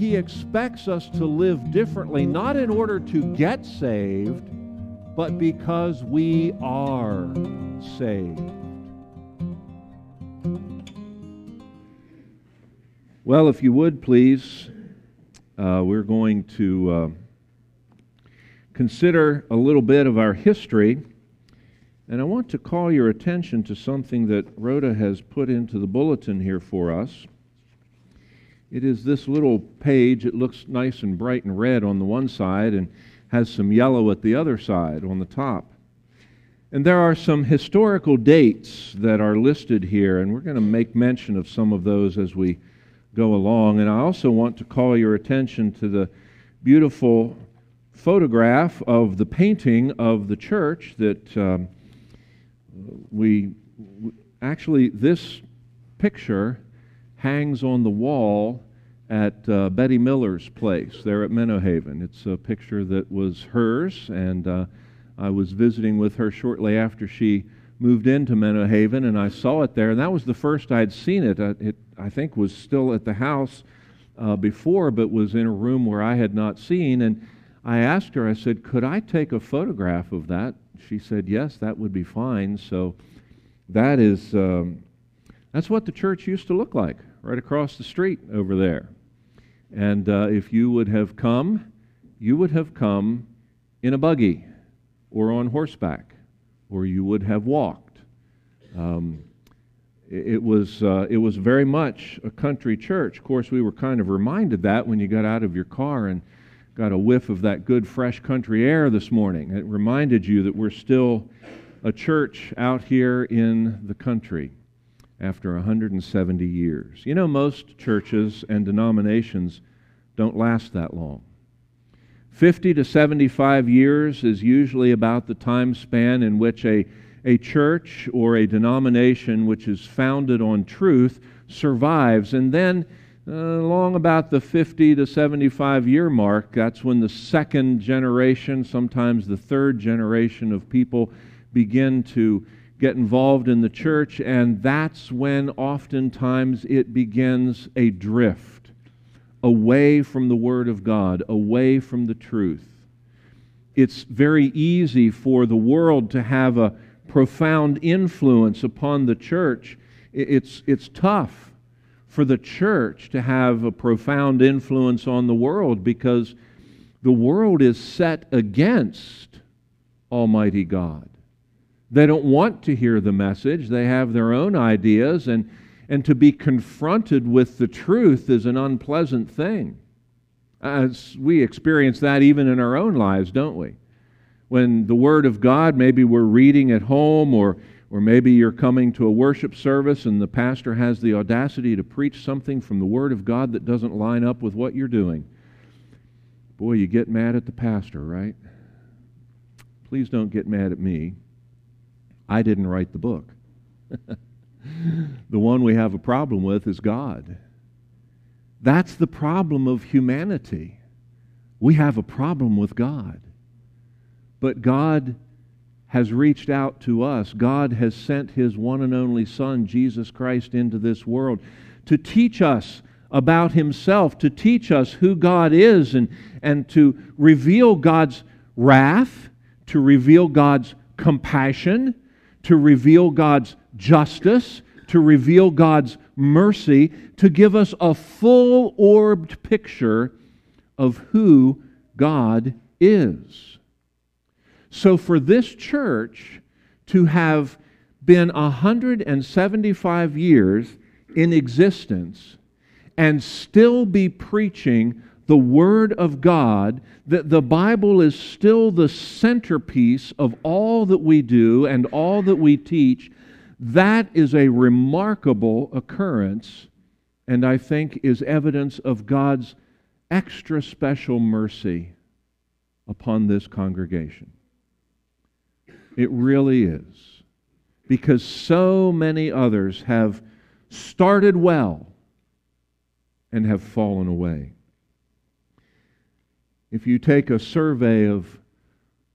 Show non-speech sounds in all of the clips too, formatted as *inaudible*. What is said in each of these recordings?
He expects us to live differently, not in order to get saved, but because we are saved. Well, if you would please, uh, we're going to uh, consider a little bit of our history. And I want to call your attention to something that Rhoda has put into the bulletin here for us. It is this little page. It looks nice and bright and red on the one side and has some yellow at the other side on the top. And there are some historical dates that are listed here, and we're going to make mention of some of those as we go along. And I also want to call your attention to the beautiful photograph of the painting of the church that um, we actually, this picture hangs on the wall at uh, Betty Miller's place there at Haven. It's a picture that was hers, and uh, I was visiting with her shortly after she moved into Haven, and I saw it there, and that was the first I'd seen it. Uh, it, I think, was still at the house uh, before, but was in a room where I had not seen, and I asked her, I said, could I take a photograph of that? She said, yes, that would be fine. So that is, um, that's what the church used to look like, right across the street over there. And uh, if you would have come, you would have come in a buggy or on horseback, or you would have walked. Um, it was, uh, it was very much a country church. Of course, we were kind of reminded that when you got out of your car and got a whiff of that good, fresh country air this morning. It reminded you that we're still a church out here in the country after 170 years. You know, most churches and denominations don't last that long. 50 to 75 years is usually about the time span in which a, a church or a denomination which is founded on truth survives. And then uh, along about the 50 to 75 year mark, that's when the second generation, sometimes the third generation of people begin to get involved in the church, and that's when oftentimes it begins a drift away from the Word of God, away from the truth. It's very easy for the world to have a profound influence upon the church. It's, it's tough for the church to have a profound influence on the world because the world is set against Almighty God. They don't want to hear the message, they have their own ideas, and, and to be confronted with the truth is an unpleasant thing. As we experience that even in our own lives, don't we? When the Word of God, maybe we're reading at home or or maybe you're coming to a worship service and the pastor has the audacity to preach something from the Word of God that doesn't line up with what you're doing. Boy, you get mad at the pastor, right? Please don't get mad at me. I didn't write the book. *laughs* the one we have a problem with is God. That's the problem of humanity. We have a problem with God. But God has reached out to us. God has sent His one and only Son, Jesus Christ, into this world to teach us about Himself, to teach us who God is, and, and to reveal God's wrath, to reveal God's compassion, to reveal God's justice, to reveal God's mercy, to give us a full orbed picture of who God is. So for this church to have been 175 years in existence and still be preaching the Word of God, that the Bible is still the centerpiece of all that we do and all that we teach, that is a remarkable occurrence, and I think is evidence of God's extra special mercy upon this congregation. It really is. Because so many others have started well and have fallen away. If you take a survey of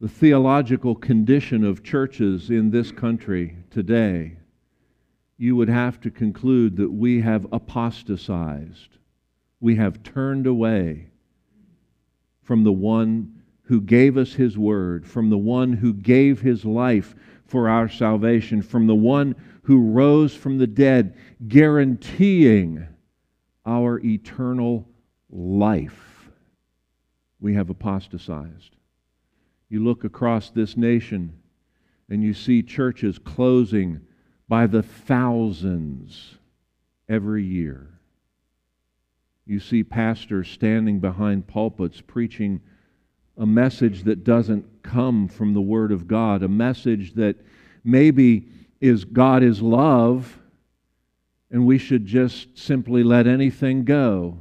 the theological condition of churches in this country today, you would have to conclude that we have apostatized. we have turned away from the one who gave us his word, from the one who gave his life for our salvation, from the one who rose from the dead, guaranteeing our eternal life. We have apostatized. You look across this nation and you see churches closing by the thousands every year. You see pastors standing behind pulpits preaching a message that doesn't come from the Word of God, a message that maybe is God is love, and we should just simply let anything go.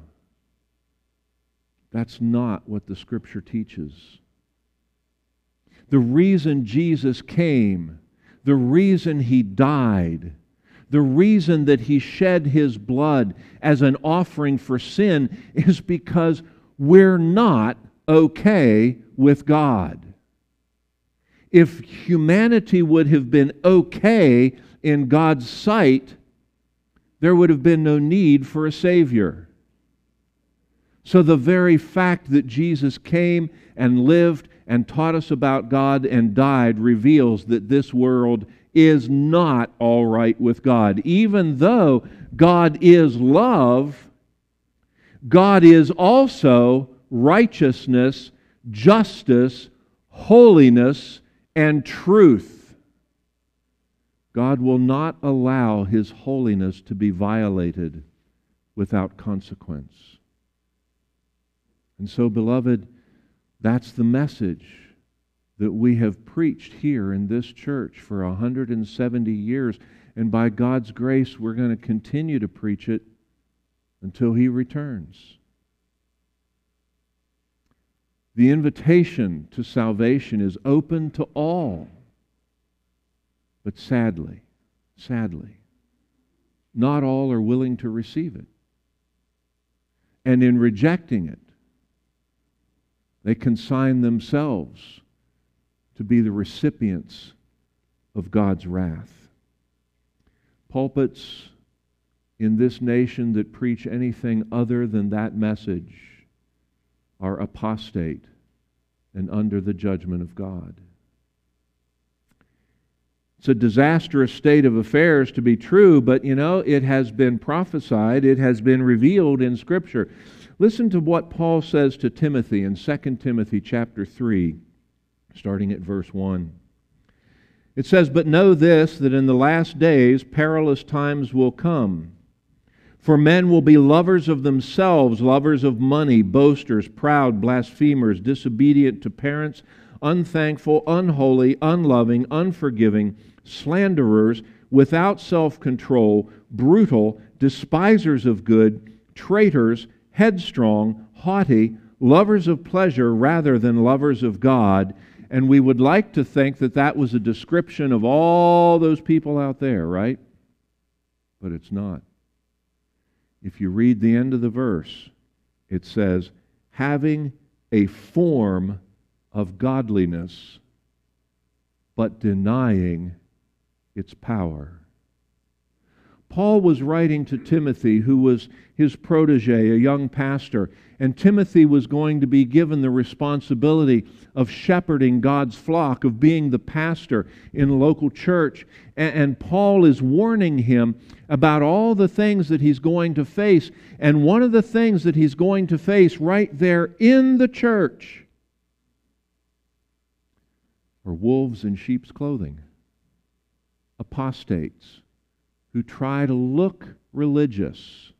That's not what the Scripture teaches. The reason Jesus came, the reason He died, the reason that He shed His blood as an offering for sin is because we're not okay with God. If humanity would have been okay in God's sight, there would have been no need for a Savior. So, the very fact that Jesus came and lived and taught us about God and died reveals that this world is not all right with God. Even though God is love, God is also righteousness, justice, holiness, and truth. God will not allow his holiness to be violated without consequence. And so, beloved, that's the message that we have preached here in this church for 170 years. And by God's grace, we're going to continue to preach it until He returns. The invitation to salvation is open to all. But sadly, sadly, not all are willing to receive it. And in rejecting it, they consign themselves to be the recipients of God's wrath. Pulpits in this nation that preach anything other than that message are apostate and under the judgment of God. It's a disastrous state of affairs to be true, but you know, it has been prophesied, it has been revealed in Scripture. Listen to what Paul says to Timothy in 2 Timothy chapter 3, starting at verse 1. It says, But know this, that in the last days perilous times will come. For men will be lovers of themselves, lovers of money, boasters, proud, blasphemers, disobedient to parents, unthankful, unholy, unloving, unforgiving, slanderers, without self control, brutal, despisers of good, traitors, headstrong, haughty, lovers of pleasure rather than lovers of God. And we would like to think that that was a description of all those people out there, right? But it's not if you read the end of the verse, it says, having a form of godliness, but denying its power. Paul was writing to Timothy, who was his protege, a young pastor, and Timothy was going to be given the responsibility of shepherding God's flock, of being the pastor in a local church. And, Paul is warning him about all the things that he's going to face. And one of the things that he's going to face right there in the church are wolves in sheep's clothing, apostates who try to look religious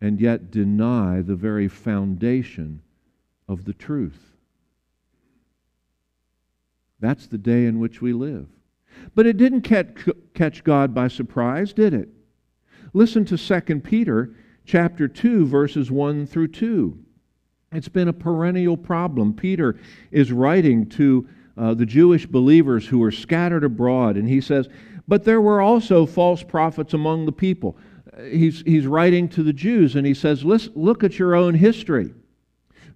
and yet deny the very foundation of the truth. That's the day in which we live. But it didn't catch God by surprise, did it? Listen to 2 Peter chapter 2 verses 1 through 2. It's been a perennial problem. Peter is writing to uh, the Jewish believers who were scattered abroad, and he says, but there were also false prophets among the people. He's, he's writing to the Jews and he says, Look at your own history.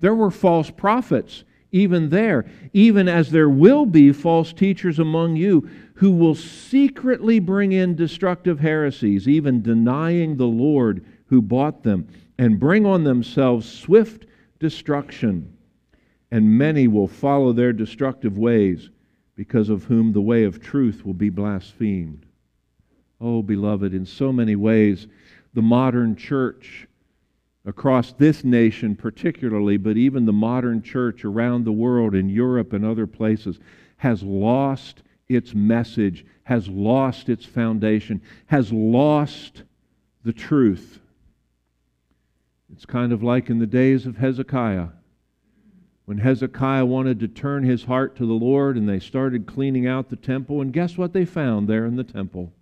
There were false prophets even there, even as there will be false teachers among you who will secretly bring in destructive heresies, even denying the Lord who bought them, and bring on themselves swift destruction, and many will follow their destructive ways, because of whom the way of truth will be blasphemed. Oh, beloved, in so many ways, the modern church across this nation particularly, but even the modern church around the world in Europe and other places, has lost its message, has lost its foundation, has lost the truth. It's kind of like in the days of Hezekiah. When Hezekiah wanted to turn his heart to the Lord and they started cleaning out the temple, and guess what they found there in the temple?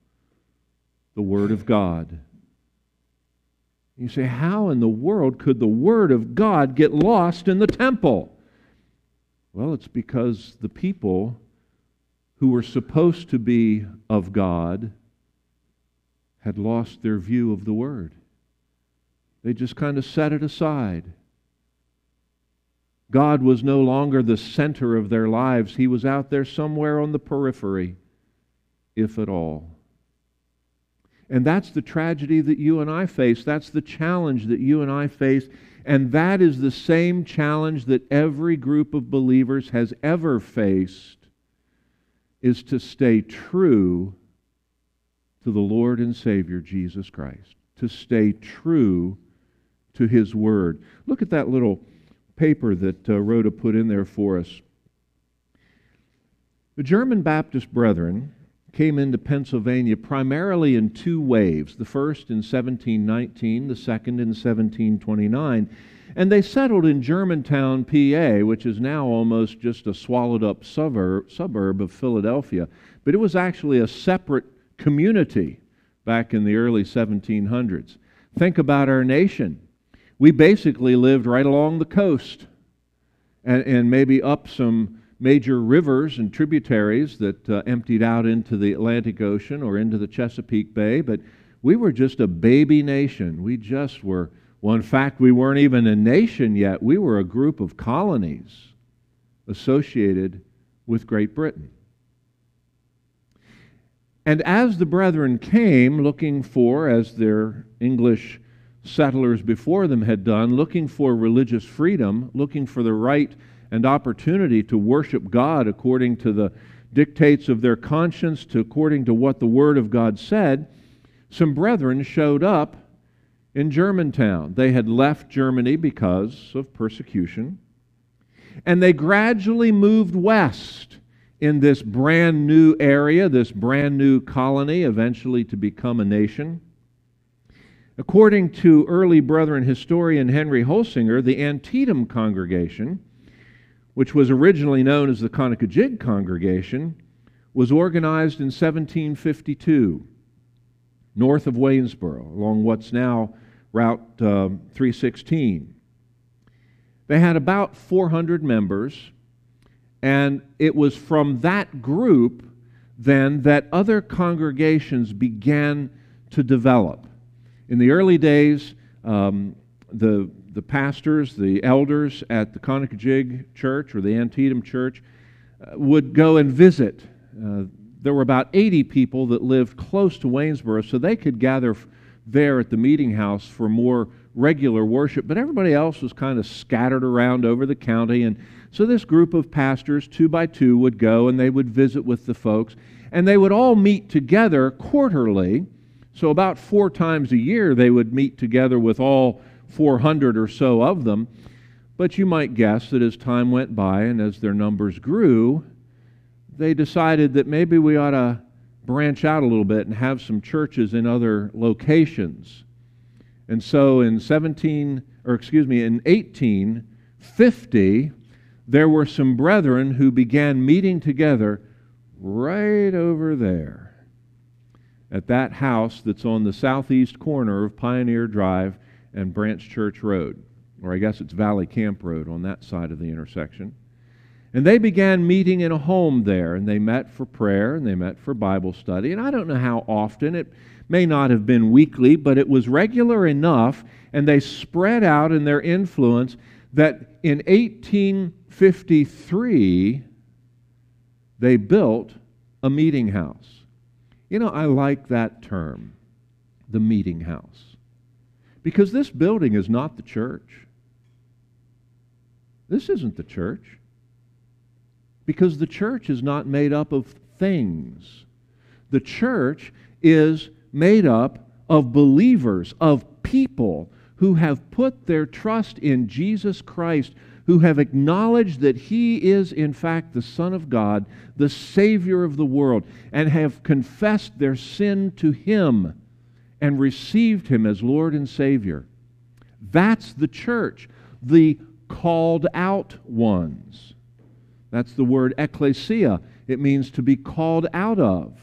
The Word of God. You say, how in the world could the Word of God get lost in the temple? Well, it's because the people who were supposed to be of God had lost their view of the Word. They just kind of set it aside. God was no longer the center of their lives, He was out there somewhere on the periphery, if at all. And that's the tragedy that you and I face. That's the challenge that you and I face. And that is the same challenge that every group of believers has ever faced is to stay true to the Lord and Savior Jesus Christ, to stay true to His Word. Look at that little paper that uh, Rhoda put in there for us. The German Baptist Brethren came into Pennsylvania primarily in two waves the first in 1719, the second in 1729. And they settled in Germantown, PA, which is now almost just a swallowed up suburb, suburb of Philadelphia. But it was actually a separate community back in the early 1700s. Think about our nation. We basically lived right along the coast and, and maybe up some major rivers and tributaries that uh, emptied out into the Atlantic Ocean or into the Chesapeake Bay, but we were just a baby nation. We just were well, in fact, we weren't even a nation yet. We were a group of colonies associated with Great Britain. And as the brethren came looking for, as their English settlers before them had done, looking for religious freedom, looking for the right and opportunity to worship God according to the dictates of their conscience, to according to what the Word of God said, some brethren showed up in Germantown. They had left Germany because of persecution, and they gradually moved west in this brand new area, this brand new colony, eventually to become a nation. According to early Brethren historian Henry Holsinger, the Antietam congregation, which was originally known as the Conococheague congregation, was organized in 1752 north of Waynesboro along what's now Route uh, 316. They had about 400 members, and it was from that group then that other congregations began to develop. In the early days, um, the, the pastors, the elders at the Conococheague Church or the Antietam Church uh, would go and visit. Uh, there were about 80 people that lived close to Waynesboro, so they could gather there at the meeting house for more regular worship, but everybody else was kind of scattered around over the county. And so this group of pastors, two by two, would go and they would visit with the folks. And they would all meet together quarterly. So about four times a year, they would meet together with all 400 or so of them. But you might guess that as time went by and as their numbers grew, they decided that maybe we ought to branch out a little bit and have some churches in other locations. And so in 17, or excuse me, in 1850, there were some brethren who began meeting together right over there at that house that's on the southeast corner of Pioneer Drive and Branch Church Road. Or I guess it's Valley Camp Road on that side of the intersection. And they began meeting in a home there, and they met for prayer and they met for Bible study. And I don't know how often, it may not have been weekly, but it was regular enough, and they spread out in their influence that in 1853 they built a meeting house. You know, I like that term, the meeting house, Because this building is not the church. This isn't the church. Because the church is not made up of things. The church is made up of believers, of people who have put their trust in Jesus Christ, who have acknowledged that He is, in fact, the Son of God, the Savior of the world, and have confessed their sin to Him and received Him as Lord and Savior. That's the church, the called out ones. That's the word ecclesia. It means to be called out of.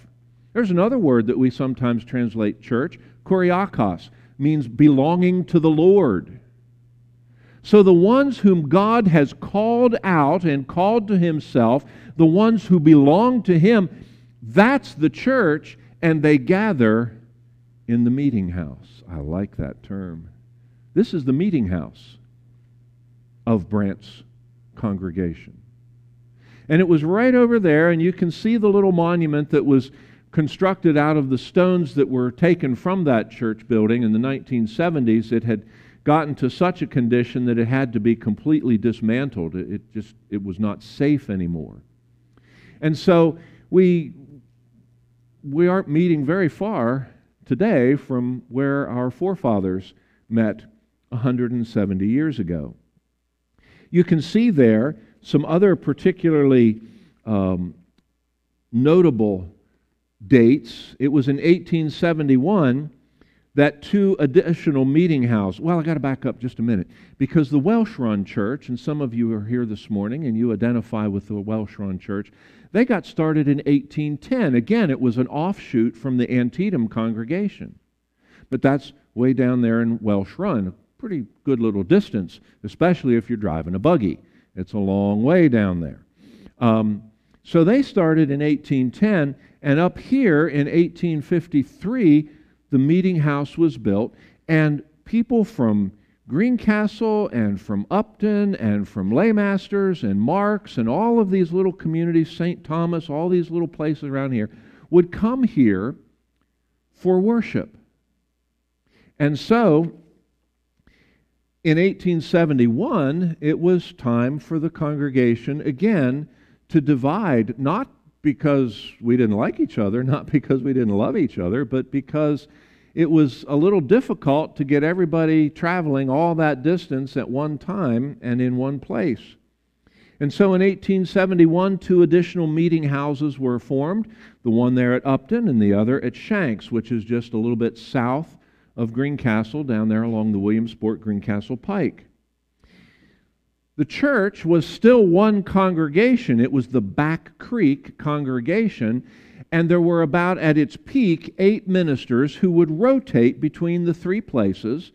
There's another word that we sometimes translate church, kuriakos, means belonging to the Lord. So the ones whom God has called out and called to himself, the ones who belong to him, that's the church, and they gather in the meeting house. I like that term. This is the meeting house of Brandt's congregation. And it was right over there, and you can see the little monument that was constructed out of the stones that were taken from that church building in the 1970s. It had gotten to such a condition that it had to be completely dismantled. It, it just it was not safe anymore. And so we we aren't meeting very far today from where our forefathers met 170 years ago. You can see there some other particularly um, notable dates. It was in 1871 that two additional meeting houses. Well, I got to back up just a minute because the Welsh Run Church, and some of you are here this morning and you identify with the Welsh Run Church, they got started in 1810. Again, it was an offshoot from the Antietam congregation. But that's way down there in Welsh Run, a pretty good little distance, especially if you're driving a buggy. It's a long way down there. Um, so they started in 1810, and up here in 1853, the meeting house was built, and people from Greencastle and from Upton and from Lemasters and Marks and all of these little communities, St. Thomas, all these little places around here, would come here for worship. And so, in 1871, it was time for the congregation again to divide, not because we didn't like each other, not because we didn't love each other, but because it was a little difficult to get everybody traveling all that distance at one time and in one place. And so in 1871, two additional meeting houses were formed the one there at Upton and the other at Shanks, which is just a little bit south of Greencastle, down there along the Williamsport Greencastle Pike. The church was still one congregation. It was the Back Creek congregation, and there were about at its peak eight ministers who would rotate between the three places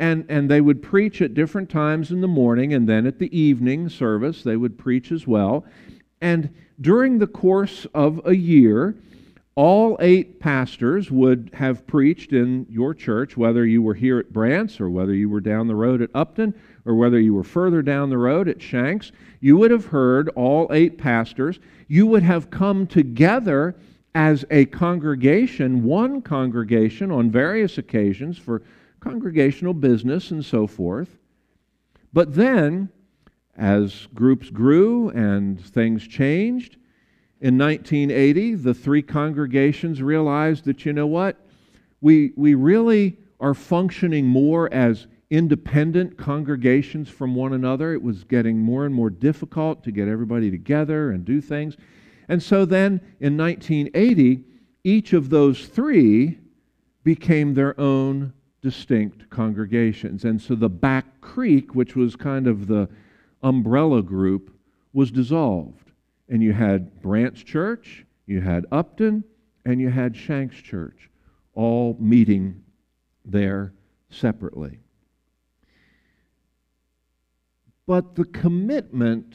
and, and they would preach at different times in the morning and then at the evening service they would preach as well. And during the course of a year all eight pastors would have preached in your church whether you were here at brandt's or whether you were down the road at upton or whether you were further down the road at shanks. You would have heard all eight pastors. You would have come together as a congregation, one congregation on various occasions for congregational business and so forth. But then, as groups grew and things changed, in 1980, the three congregations realized that, you know what, we, we really are functioning more as independent congregations from one another. It was getting more and more difficult to get everybody together and do things. And so then in 1980, each of those three became their own distinct congregations. And so the Back Creek, which was kind of the umbrella group, was dissolved. And you had Brandts Church, you had Upton, and you had Shanks Church, all meeting there separately. But the commitment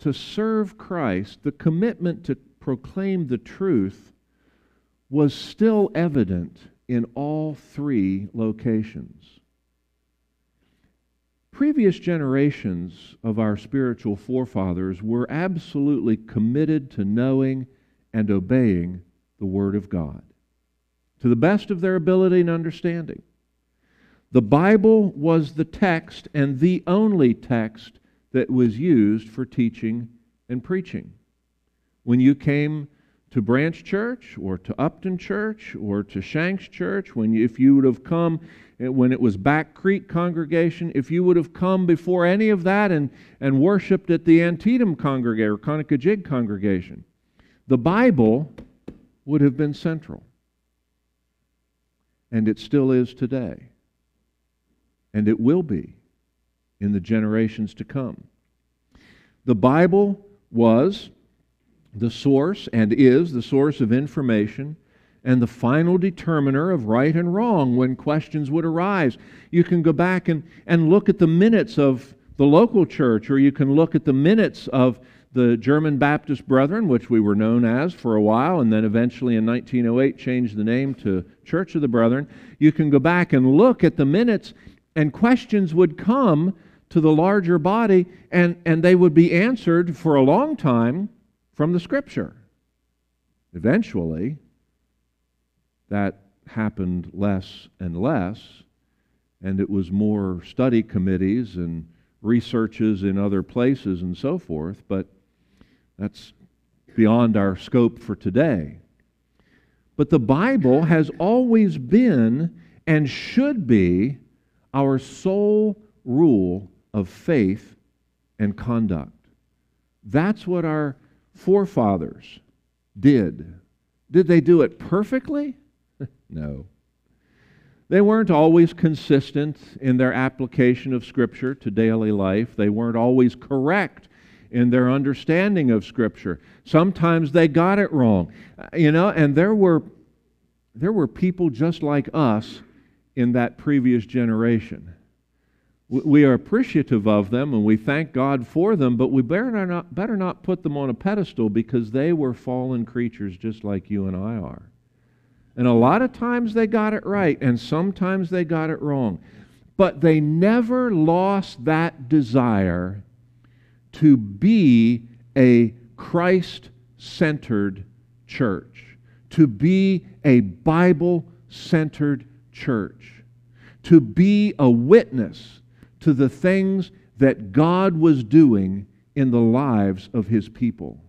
to serve Christ, the commitment to proclaim the truth, was still evident in all three locations. Previous generations of our spiritual forefathers were absolutely committed to knowing and obeying the Word of God to the best of their ability and understanding. The Bible was the text and the only text that was used for teaching and preaching. When you came to Brandts Church or to Upton Church or to Shanks Church, when you, if you would have come eh, when it was Back Creek congregation, if you would have come before any of that and, and worshiped at the Antietam congregation or Conococheague congregation, the Bible would have been central. And it still is today and it will be in the generations to come. The Bible was the source and is the source of information and the final determiner of right and wrong when questions would arise. You can go back and, and look at the minutes of the local church, or you can look at the minutes of the German Baptist Brethren, which we were known as for a while, and then eventually in 1908 changed the name to Church of the Brethren. You can go back and look at the minutes and questions would come to the larger body, and, and they would be answered for a long time from the Scripture. Eventually, that happened less and less, and it was more study committees and researches in other places and so forth, but that's beyond our scope for today. But the Bible has always been and should be our sole rule of faith and conduct. That's what our forefathers did. Did they do it perfectly? *laughs* no. They weren't always consistent in their application of Scripture to daily life. They weren't always correct in their understanding of Scripture. Sometimes they got it wrong. Uh, you know, and there were, there were people just like us in that previous generation. We are appreciative of them and we thank God for them, but we better not, better not put them on a pedestal because they were fallen creatures just like you and I are. And a lot of times they got it right, and sometimes they got it wrong. But they never lost that desire to be a Christ centered church, to be a Bible centered church, to be a witness to the things that God was doing in the lives of his people.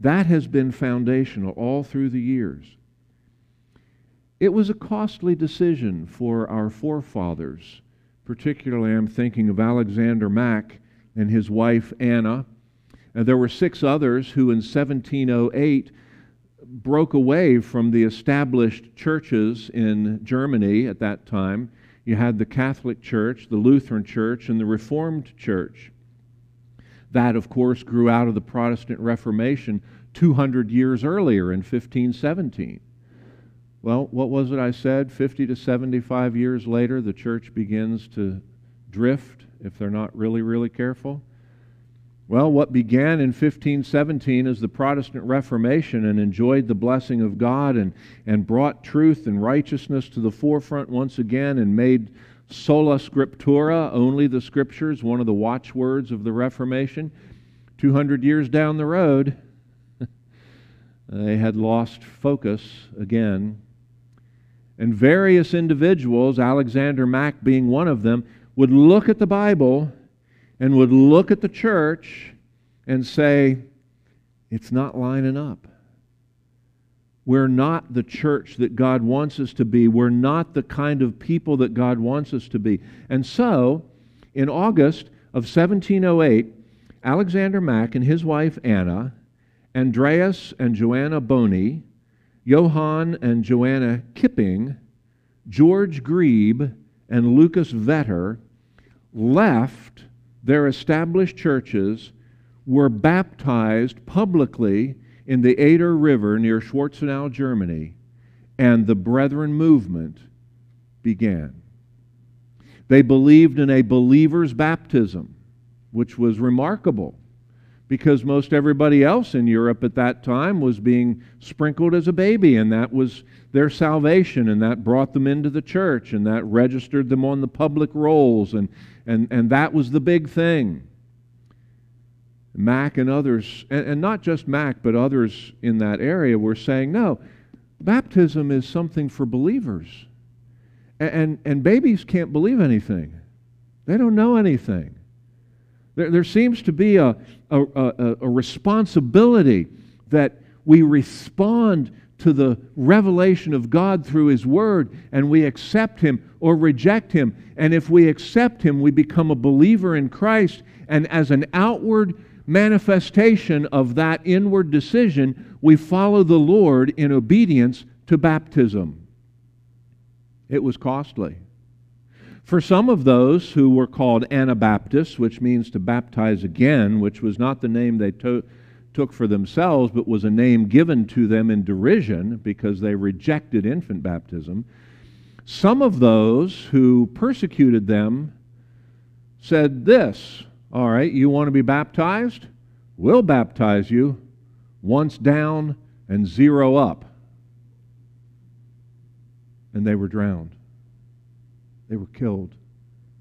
That has been foundational all through the years. It was a costly decision for our forefathers. Particularly, I'm thinking of Alexander Mack and his wife Anna. And there were six others who, in 1708, broke away from the established churches in Germany at that time. You had the Catholic Church, the Lutheran Church, and the Reformed Church. That, of course, grew out of the Protestant Reformation 200 years earlier in 1517. Well, what was it I said? 50 to 75 years later, the church begins to drift if they're not really, really careful. Well, what began in 1517 as the Protestant Reformation and enjoyed the blessing of God and, and brought truth and righteousness to the forefront once again and made sola scriptura, only the scriptures, one of the watchwords of the Reformation. 200 years down the road, *laughs* they had lost focus again. And various individuals, Alexander Mack being one of them, would look at the Bible and would look at the church and say, it's not lining up. We're not the church that God wants us to be. We're not the kind of people that God wants us to be. And so, in August of 1708, Alexander Mack and his wife Anna, Andreas and Joanna Boni, Johann and Joanna Kipping, George Grebe, and Lucas Vetter left their established churches were baptized publicly in the Eder River near Schwarzenau, Germany, and the Brethren movement began. They believed in a believer's baptism, which was remarkable because most everybody else in Europe at that time was being sprinkled as a baby, and that was their salvation, and that brought them into the church, and that registered them on the public rolls, and and, and that was the big thing. Mack and others, and, and not just Mack, but others in that area were saying, no, baptism is something for believers. And, and babies can't believe anything, they don't know anything. There, there seems to be a, a, a, a responsibility that we respond to the revelation of God through His Word and we accept Him or reject Him. And if we accept Him, we become a believer in Christ. And as an outward manifestation of that inward decision, we follow the Lord in obedience to baptism. It was costly. For some of those who were called Anabaptists, which means to baptize again, which was not the name they to- took for themselves, but was a name given to them in derision because they rejected infant baptism, some of those who persecuted them said this All right, you want to be baptized? We'll baptize you once down and zero up. And they were drowned. They were killed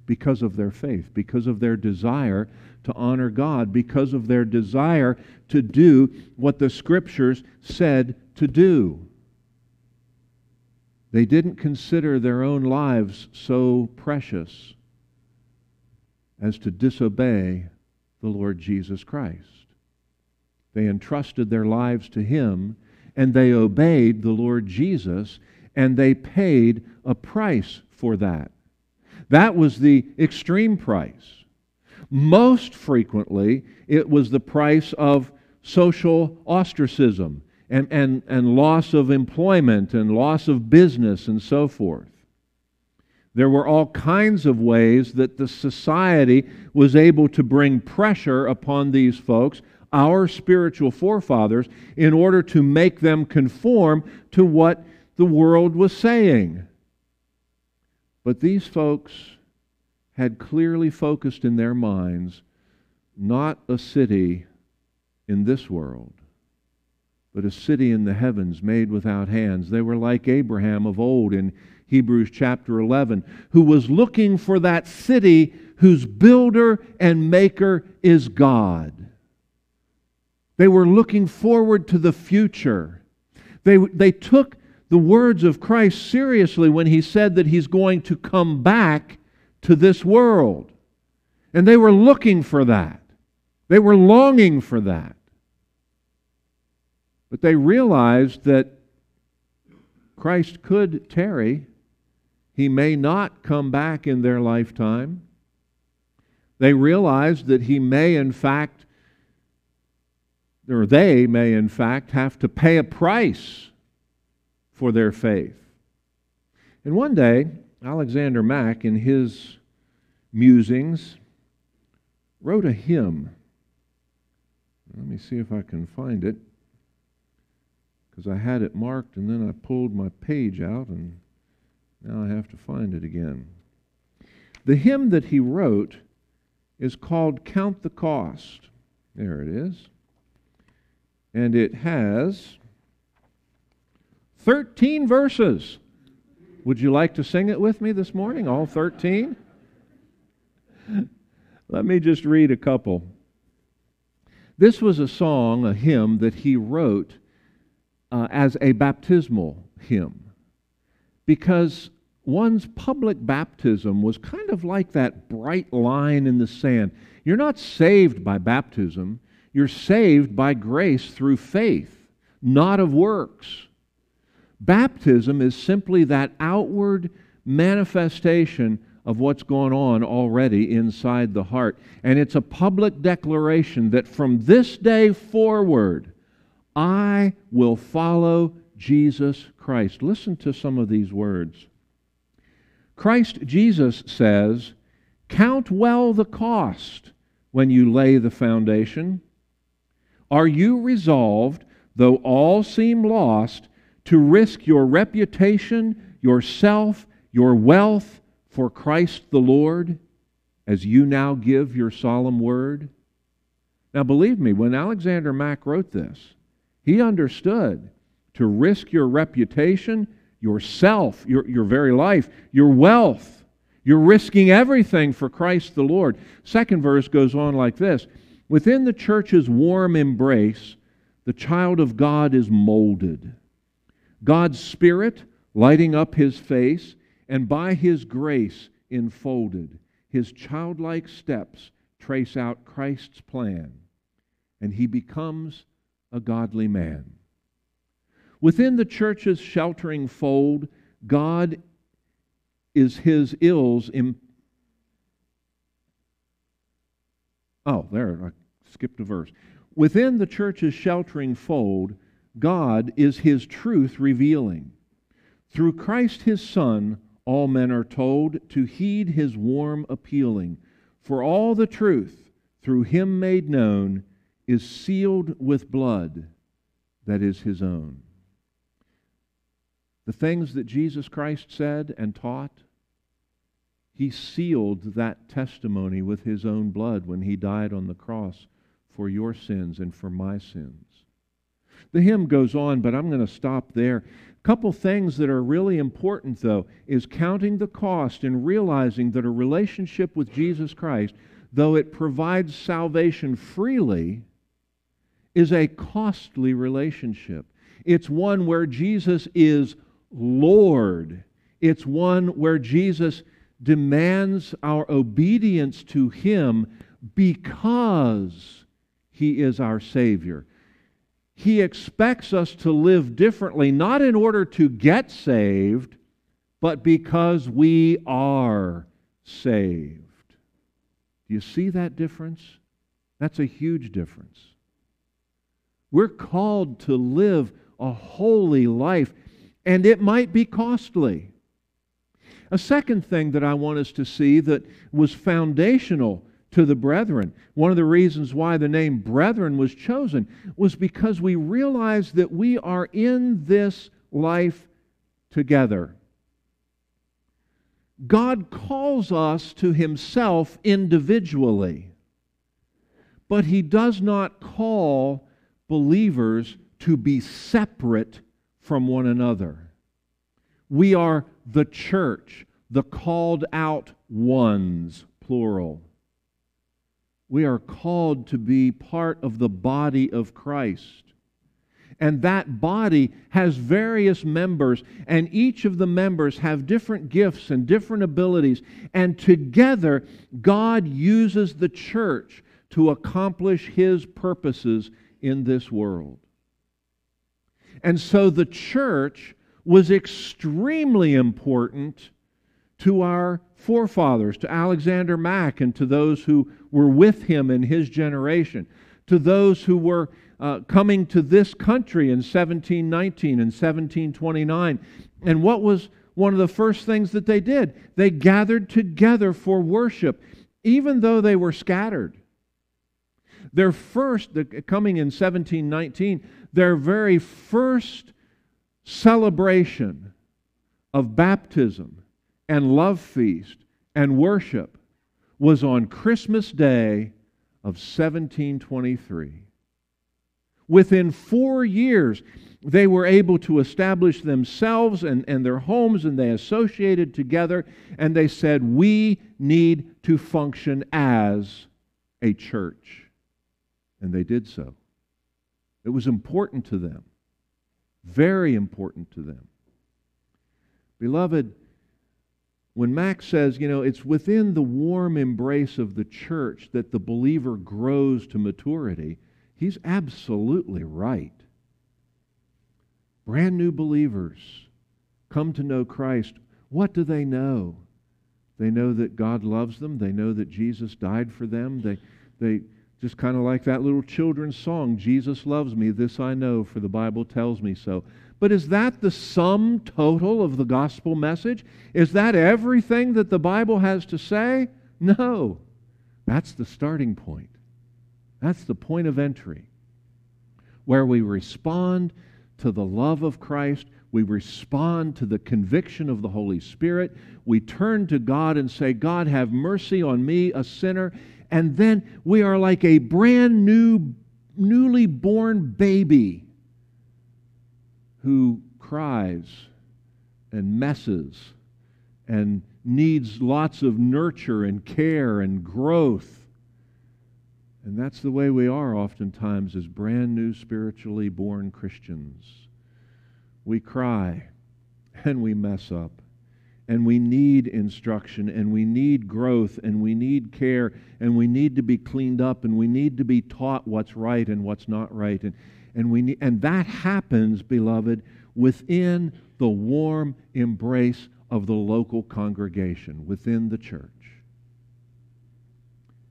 because of their faith, because of their desire to honor God, because of their desire to do what the Scriptures said to do. They didn't consider their own lives so precious as to disobey the Lord Jesus Christ. They entrusted their lives to Him and they obeyed the Lord Jesus and they paid a price for that. That was the extreme price. Most frequently, it was the price of social ostracism and, and, and loss of employment and loss of business and so forth. There were all kinds of ways that the society was able to bring pressure upon these folks, our spiritual forefathers, in order to make them conform to what the world was saying. But these folks had clearly focused in their minds not a city in this world, but a city in the heavens made without hands. They were like Abraham of old in Hebrews chapter 11, who was looking for that city whose builder and maker is God. They were looking forward to the future. They, they took the words of Christ seriously when he said that he's going to come back to this world. And they were looking for that. They were longing for that. But they realized that Christ could tarry. He may not come back in their lifetime. They realized that he may, in fact, or they may, in fact, have to pay a price for their faith. And one day, Alexander Mack, in his musings, wrote a hymn. Let me see if I can find it, because I had it marked and then I pulled my page out and now I have to find it again. The hymn that he wrote is called Count the Cost. There it is. And it has 13 verses. Would you like to sing it with me this morning, all 13? Let me just read a couple. This was a song, a hymn that he wrote uh, as a baptismal hymn because one's public baptism was kind of like that bright line in the sand. You're not saved by baptism, you're saved by grace through faith, not of works. Baptism is simply that outward manifestation of what's going on already inside the heart. And it's a public declaration that from this day forward, I will follow Jesus Christ. Listen to some of these words. Christ Jesus says, Count well the cost when you lay the foundation. Are you resolved, though all seem lost, to risk your reputation, yourself, your wealth for Christ the Lord as you now give your solemn word? Now, believe me, when Alexander Mack wrote this, he understood to risk your reputation, yourself, your, your very life, your wealth. You're risking everything for Christ the Lord. Second verse goes on like this Within the church's warm embrace, the child of God is molded God's Spirit lighting up his face and by his grace enfolded, his childlike steps trace out Christ's plan, and he becomes a godly man. Within the church's sheltering fold, God is his ills. Im- oh, there, I skipped a verse. Within the church's sheltering fold, God is his truth revealing. Through Christ his Son, all men are told to heed his warm appealing. For all the truth, through him made known, is sealed with blood that is his own. The things that Jesus Christ said and taught, he sealed that testimony with his own blood when he died on the cross for your sins and for my sins. The hymn goes on, but I'm going to stop there. A couple things that are really important, though, is counting the cost and realizing that a relationship with Jesus Christ, though it provides salvation freely, is a costly relationship. It's one where Jesus is Lord. It's one where Jesus demands our obedience to Him because He is our Savior. He expects us to live differently, not in order to get saved, but because we are saved. Do you see that difference? That's a huge difference. We're called to live a holy life, and it might be costly. A second thing that I want us to see that was foundational to the brethren. One of the reasons why the name brethren was chosen was because we realize that we are in this life together. God calls us to himself individually, but he does not call believers to be separate from one another. We are the church, the called out ones, plural. We are called to be part of the body of Christ. And that body has various members, and each of the members have different gifts and different abilities. And together, God uses the church to accomplish his purposes in this world. And so the church was extremely important to our forefathers, to Alexander Mack, and to those who were with him in his generation, to those who were uh, coming to this country in 1719 and 1729. And what was one of the first things that they did? They gathered together for worship, even though they were scattered. Their first, coming in 1719, their very first celebration of baptism and love feast and worship was on Christmas Day of 1723. Within four years, they were able to establish themselves and, and their homes, and they associated together, and they said, We need to function as a church. And they did so. It was important to them, very important to them. Beloved, when Max says, you know, it's within the warm embrace of the church that the believer grows to maturity, he's absolutely right. Brand new believers come to know Christ. What do they know? They know that God loves them. They know that Jesus died for them. They, they just kind of like that little children's song, Jesus loves me, this I know, for the Bible tells me so. But is that the sum total of the gospel message? Is that everything that the Bible has to say? No. That's the starting point. That's the point of entry where we respond to the love of Christ, we respond to the conviction of the Holy Spirit, we turn to God and say, God, have mercy on me, a sinner, and then we are like a brand new, newly born baby who cries and messes and needs lots of nurture and care and growth. And that's the way we are oftentimes as brand new spiritually born Christians. We cry and we mess up and we need instruction and we need growth and we need care and we need to be cleaned up and we need to be taught what's right and what's not right and, and we need, and that happens beloved within the warm embrace of the local congregation within the church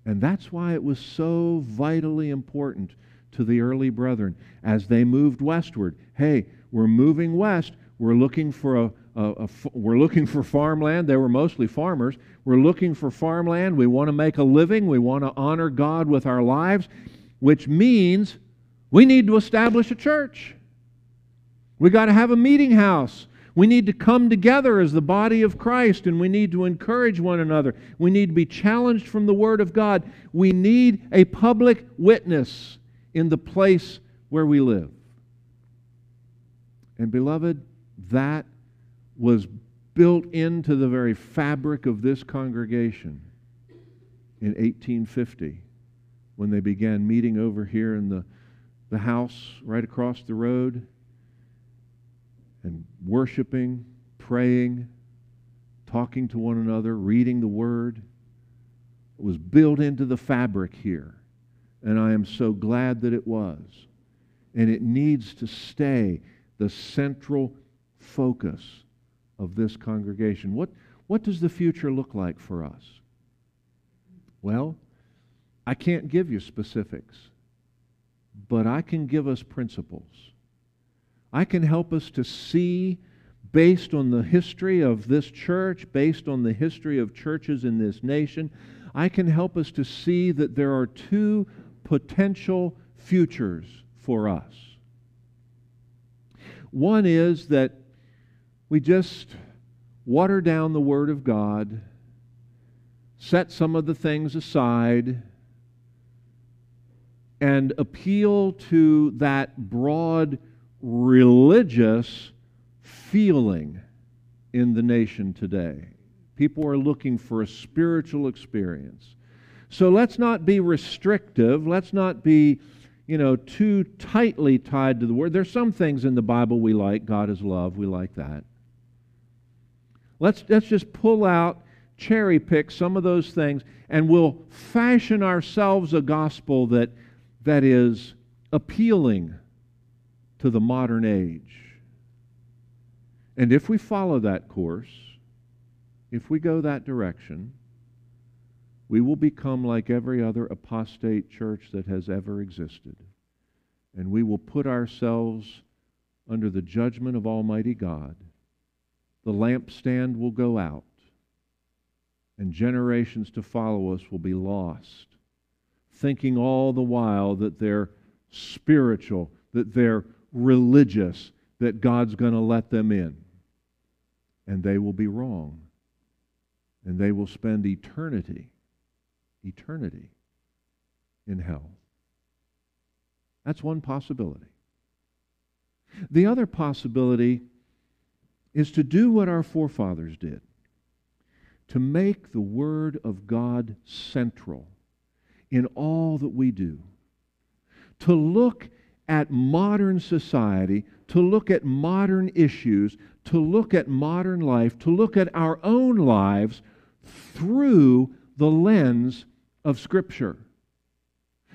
and that's why it was so vitally important to the early brethren as they moved westward hey we're moving west we're looking for a, a, a, we're looking for farmland. They were mostly farmers. We're looking for farmland. We want to make a living. We want to honor God with our lives, which means we need to establish a church. We got to have a meeting house. We need to come together as the body of Christ and we need to encourage one another. We need to be challenged from the Word of God. We need a public witness in the place where we live. And, beloved, that was built into the very fabric of this congregation in 1850 when they began meeting over here in the, the house right across the road and worshiping, praying, talking to one another, reading the Word. It was built into the fabric here. And I am so glad that it was. And it needs to stay the central focus of this congregation. What, what does the future look like for us? Well, I can't give you specifics, but I can give us principles. I can help us to see, based on the history of this church, based on the history of churches in this nation, I can help us to see that there are two potential futures for us. One is that we just water down the Word of God, set some of the things aside, and appeal to that broad religious feeling in the nation today. People are looking for a spiritual experience. So let's not be restrictive. Let's not be, you know, too tightly tied to the word. There's some things in the Bible we like. God is love. We like that. Let's, let's just pull out, cherry pick some of those things, and we'll fashion ourselves a gospel that, that is appealing to the modern age. And if we follow that course, if we go that direction, we will become like every other apostate church that has ever existed. And we will put ourselves under the judgment of Almighty God the lampstand will go out, and generations to follow us will be lost, thinking all the while that they're spiritual, that they're religious, that God's going to let them in. And they will be wrong. And they will spend eternity, eternity in hell. That's one possibility. The other possibility is to do what our forefathers did to make the Word of God central in all that we do, to look at modern society, to look at modern issues, to look at modern life, to look at our own lives through the lens of Scripture.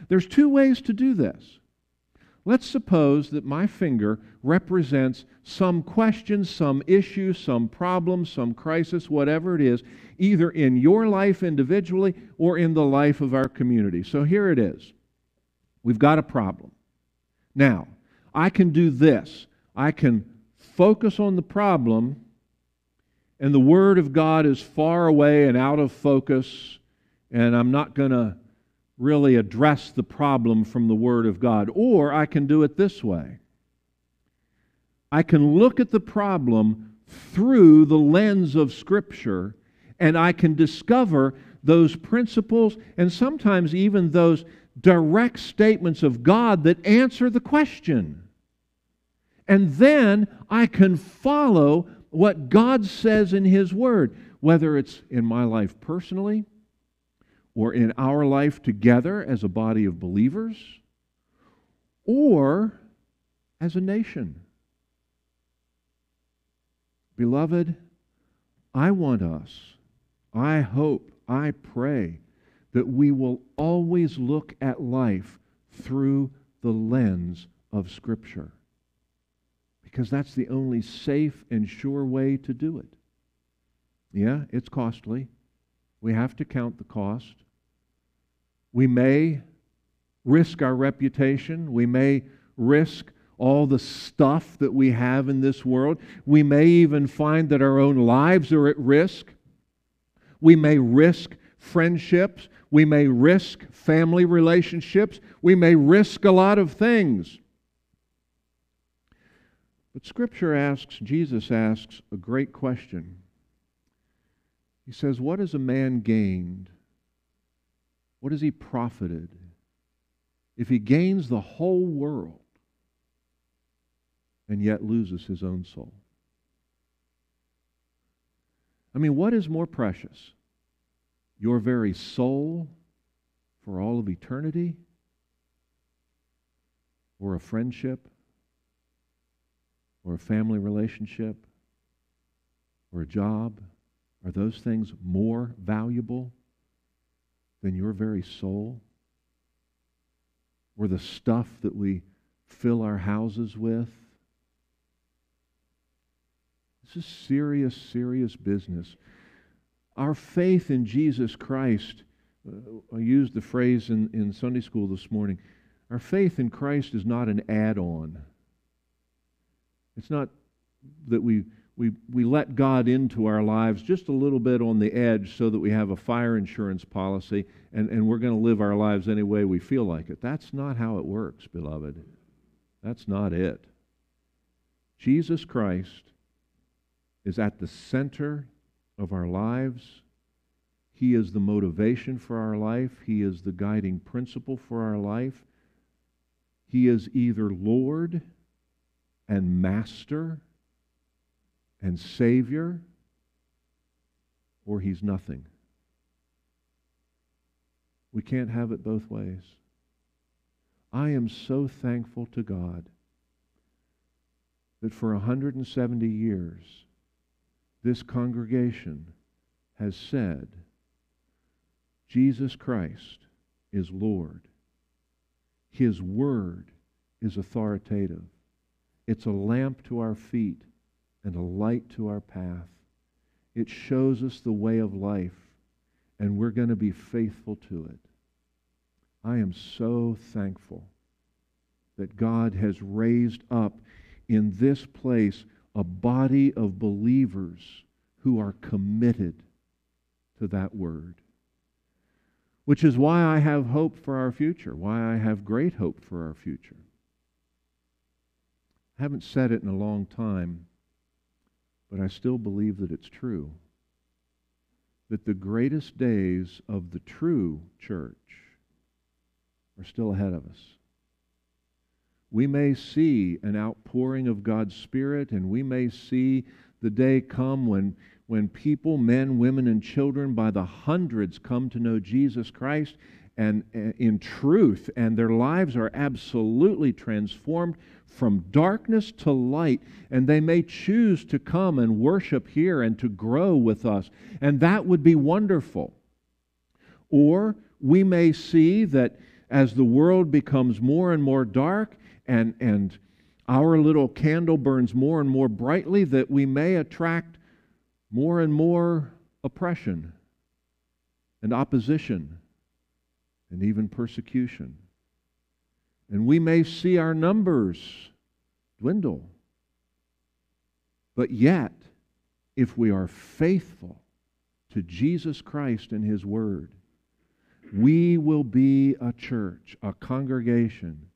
There's two ways to do this. Let's suppose that my finger represents some question, some issue, some problem, some crisis, whatever it is, either in your life individually or in the life of our community. So here it is. We've got a problem. Now, I can do this. I can focus on the problem, and the Word of God is far away and out of focus, and I'm not going to really address the problem from the Word of God. Or I can do it this way I can look at the problem through the lens of Scripture, and I can discover those principles and sometimes even those direct statements of God that answer the question. And then I can follow what God says in His Word, whether it's in my life personally or in our life together as a body of believers, or as a nation. Beloved, I want us, I hope, I pray that we will always look at life through the lens of Scripture. Because that's the only safe and sure way to do it. Yeah, it's costly. We have to count the cost. We may risk our reputation. We may risk all the stuff that we have in this world. We may even find that our own lives are at risk. We may risk friendships. We may risk family relationships. We may risk a lot of things. But Scripture asks, Jesus asks a great question. He says, What has a man gained? What has he profited if he gains the whole world and yet loses his own soul? I mean, what is more precious? Your very soul for all of eternity? Or a friendship? Or a family relationship? Or a job? Are those things more valuable than your very soul? Or the stuff that we fill our houses with? This is serious, serious business. Our faith in Jesus Christ, uh, I used the phrase in, in Sunday school this morning. Our faith in Christ is not an add on. It's not that we we, we let God into our lives just a little bit on the edge so that we have a fire insurance policy and, and we're going to live our lives any way we feel like it. That's not how it works, beloved. That's not it. Jesus Christ is at the center of our lives. He is the motivation for our life. He is the guiding principle for our life. He is either Lord and Master and Savior, or He's nothing. We can't have it both ways. I am so thankful to God that for 170 years, this congregation has said, Jesus Christ is Lord. His word is authoritative. It's a lamp to our feet and a light to our path. It shows us the way of life, and we're going to be faithful to it. I am so thankful that God has raised up in this place a body of believers who are committed to that word. Which is why I have hope for our future, why I have great hope for our future. I haven't said it in a long time, but I still believe that it's true. That the greatest days of the true church are still ahead of us. We may see an outpouring of God's Spirit, and we may see the day come when, when people, men, women, and children, by the hundreds come to know Jesus Christ and, and in truth, and their lives are absolutely transformed from darkness to light, and they may choose to come and worship here and to grow with us, and that would be wonderful. Or we may see that as the world becomes more and more dark and, and our little candle burns more and more brightly, that we may attract more and more oppression and opposition and even persecution. And we may see our numbers dwindle. But yet, if we are faithful to Jesus Christ and His Word, we will be a church, a congregation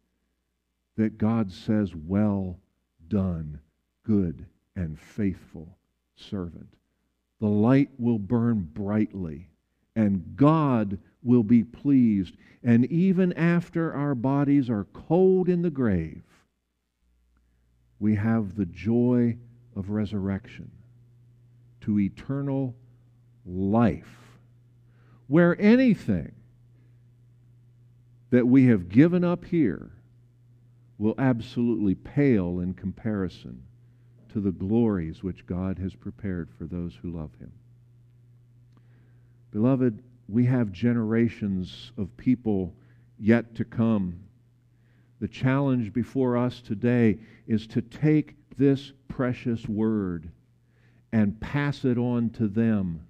that God says, Well done, good and faithful servant. The light will burn brightly, and God will be pleased. And even after our bodies are cold in the grave, we have the joy of resurrection to eternal life, where anything that we have given up here will absolutely pale in comparison to the glories which God has prepared for those who love him. Beloved, we have generations of people yet to come. The challenge before us today is to take this precious word and pass it on to them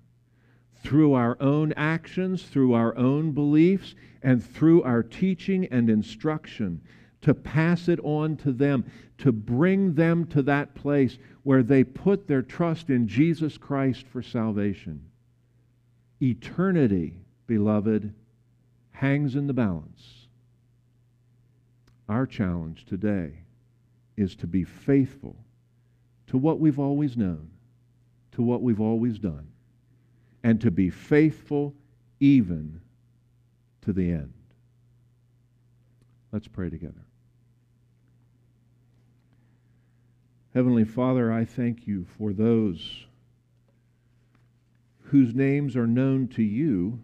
through our own actions, through our own beliefs, and through our teaching and instruction, to pass it on to them, to bring them to that place where they put their trust in Jesus Christ for salvation. Eternity, beloved, hangs in the balance. Our challenge today is to be faithful to what we've always known, to what we've always done and to be faithful even to the end. Let's pray together. Heavenly Father, I thank you for those whose names are known to you,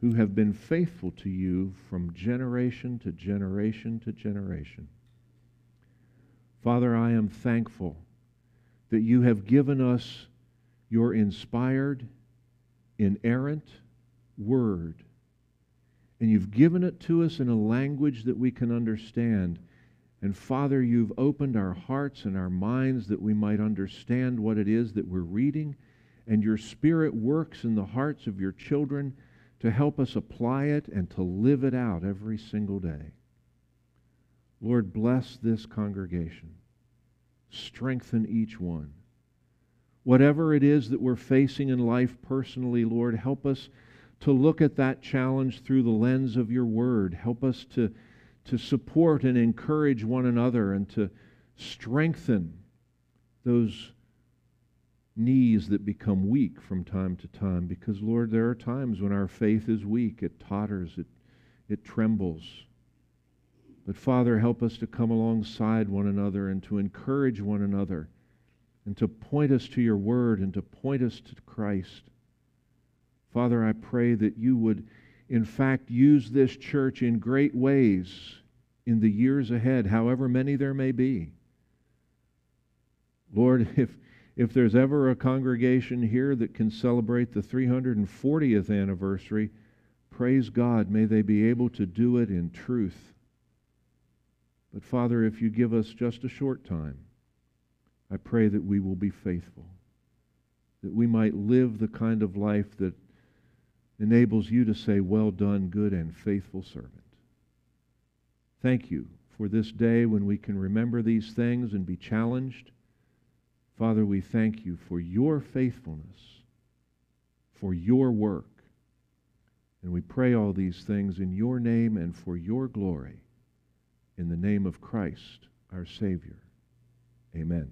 who have been faithful to you from generation to generation to generation. Father, I am thankful that you have given us your inspired, inerrant word. And you've given it to us in a language that we can understand. And Father, you've opened our hearts and our minds that we might understand what it is that we're reading. And your Spirit works in the hearts of your children to help us apply it and to live it out every single day. Lord, bless this congregation. Strengthen each one. Whatever it is that we're facing in life personally, Lord, help us to look at that challenge through the lens of your word. Help us to, to support and encourage one another and to strengthen those knees that become weak from time to time. Because, Lord, there are times when our faith is weak, it totters, it, it trembles. But, Father, help us to come alongside one another and to encourage one another and to point us to your word and to point us to Christ. Father, I pray that you would, in fact, use this church in great ways in the years ahead, however many there may be. Lord, *laughs* if, if there's ever a congregation here that can celebrate the 340th anniversary, praise God, may they be able to do it in truth. But Father, if you give us just a short time, I pray that we will be faithful, that we might live the kind of life that enables you to say, Well done, good and faithful servant. Thank you for this day when we can remember these things and be challenged. Father, we thank you for your faithfulness, for your work. And we pray all these things in your name and for your glory. In the name of Christ, our Savior. Amen.